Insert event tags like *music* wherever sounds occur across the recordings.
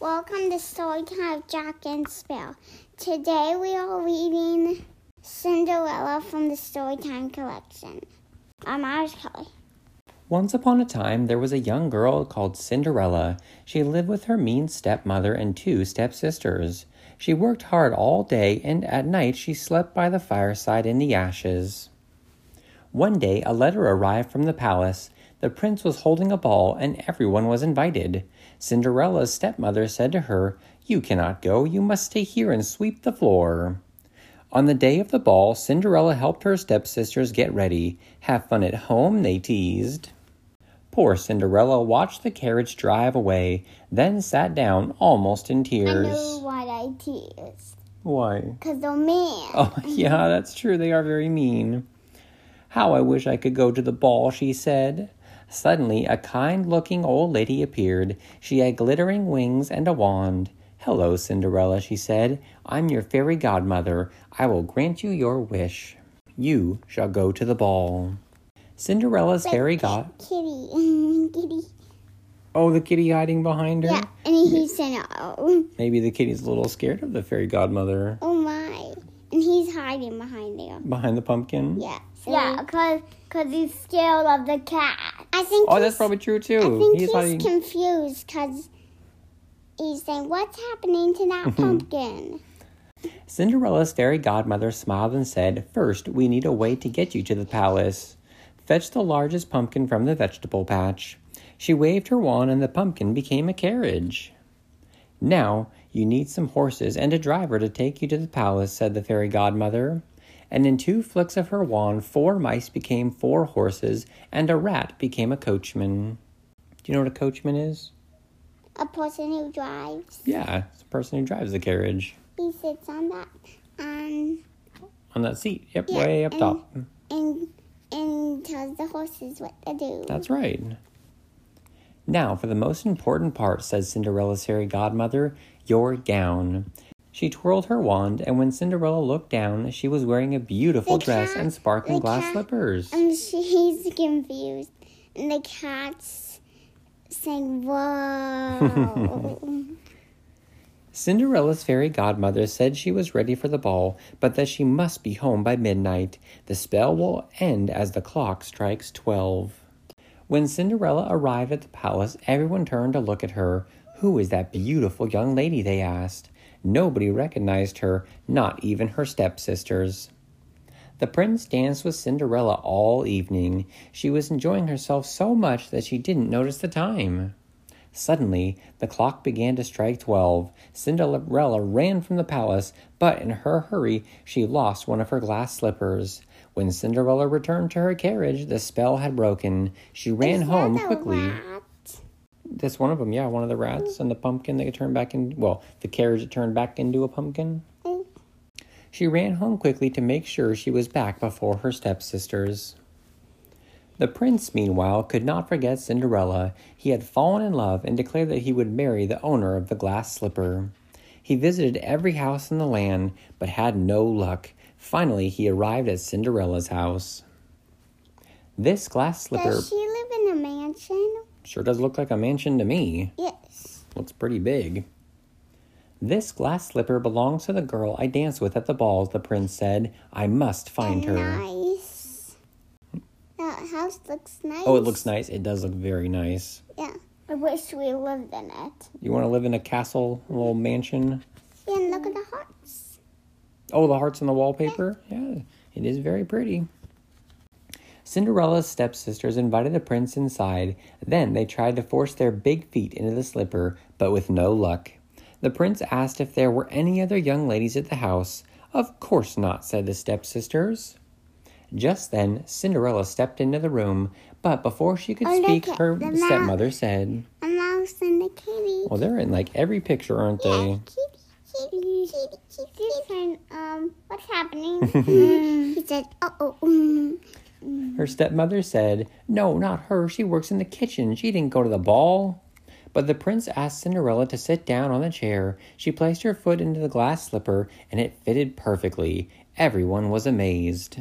Welcome to Storytime Jack and Spell. Today we are reading Cinderella from the Storytime collection. I'm Irish Kelly. Once upon a time, there was a young girl called Cinderella. She lived with her mean stepmother and two stepsisters. She worked hard all day, and at night she slept by the fireside in the ashes. One day, a letter arrived from the palace. The prince was holding a ball, and everyone was invited. Cinderella's stepmother said to her, You cannot go, you must stay here and sweep the floor. On the day of the ball, Cinderella helped her stepsisters get ready. Have fun at home, they teased. Poor Cinderella watched the carriage drive away, then sat down almost in tears. I tears. know why I teased. Why? Because they're mean. Oh, *laughs* yeah, that's true. They are very mean. How I wish I could go to the ball, she said. Suddenly, a kind looking old lady appeared. She had glittering wings and a wand. Hello, Cinderella, she said. I'm your fairy godmother. I will grant you your wish. You shall go to the ball. Cinderella's fairy god. Kitty. *laughs* Kitty. Oh, the kitty hiding behind her? Yeah, and he's saying, oh, Maybe the kitty's a little scared of the fairy godmother. oh my. And he's hiding behind there. Behind the pumpkin? Yeah. So yeah, because cause he's scared of the cat. I think Oh, that's probably true too. I think he's, hiding- confused because he's saying, what's happening to that *laughs* mm-hmm. pumpkin? Cinderella's fairy godmother smiled and said, First, we need a way to get you to the palace. Fetch the largest pumpkin from the vegetable patch. She waved her wand, and the pumpkin became a carriage. Now, you need some horses and a driver to take you to the palace, said the fairy godmother. And in two flicks of her wand, four mice became four horses, and a rat became a coachman. Do you know what a coachman is? A person who drives. Yeah, it's a person who drives the carriage. He sits on that um, On that seat, yep, Yeah, way up and- top. and and tells the horses what to do. That's right. Now, for the most important part, says Cinderella's fairy godmother, your gown. She twirled her wand, and when Cinderella looked down, she was wearing a beautiful The dress cat- and sparkling glass cat- slippers. and she's confused. And the cat's saying, Whoa. *laughs* *laughs* Cinderella's fairy godmother said she was ready for the ball, but that she must be home by midnight. The spell will end as the clock strikes twelve. When Cinderella arrived at the palace, everyone turned to look at her. Who is that beautiful young lady? they asked. Nobody recognized her, not even her stepsisters. The prince danced with Cinderella all evening. She was enjoying herself so much that she didn't notice the time. Suddenly, the clock began to strike twelve. Cinderella ran from the palace, but in her hurry, she lost one of her glass slippers. When Cinderella returned to her carriage, the spell had broken. She ran home quickly. rat? That's one of them, yeah, one of the rats and the pumpkin that turned back in. Well, the carriage that turned back into a pumpkin. Mm. She ran home quickly to make sure she was back before her stepsisters. The prince, meanwhile, could not forget Cinderella. He had fallen in love and declared that he would marry the owner of the glass slipper. He visited every house in the land, but had no luck. Finally, he arrived at Cinderella's house. This glass slipper Does she live in a mansion? Sure does look like a mansion to me. Yes. Looks pretty big. This glass slipper belongs to the girl I danced with at the balls, the prince said. I must find her. Nice. That house looks nice. Oh, it looks nice. It does look very nice. Yeah. I wish we lived in it. You want to live in a castle, a little mansion? Yeah, and look at the hearts. Oh, the hearts on the wallpaper? Yeah, it is very pretty. Cinderella's stepsisters invited the prince inside. Then they tried to force their big feet into the slipper, but with no luck. The prince asked if there were any other young ladies at the house. Of course not, said the stepsisters. Just then, Cinderella stepped into the room, but before she could Oh, speak, at her the mouse. stepmother said, A mouse and a kitty. Well, they're in like every picture, aren't they? Yeah, kitty, kitty, kitty, kitty. And, um, what's happening? *laughs* *laughs* he said, uh oh. Her stepmother said, No, not her. She works in the kitchen. She didn't go to the ball. But the prince asked Cinderella to sit down on the chair. She placed her foot into the glass slipper, and it fitted perfectly. Everyone was amazed.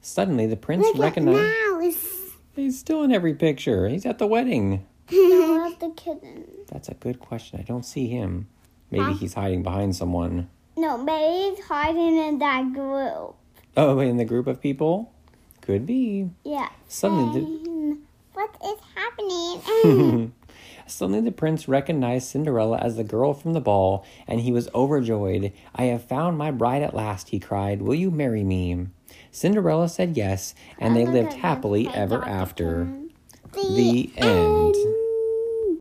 Suddenly, the prince Look recognized he's still in every picture. He's at the wedding. *laughs* No, of the kitten. That's a good question. I don't see him. Maybe Huh? he's hiding behind someone. No, maybe he's hiding in that group. Oh, in the group of people? Could be. Yeah. Suddenly, the, what is happening? *laughs* *laughs* Suddenly, the prince recognized Cinderella as the girl from the ball, and he was overjoyed. I have found my bride at last, he cried. Will you marry me? Cinderella said yes, and they lived happily ever after. again. The end.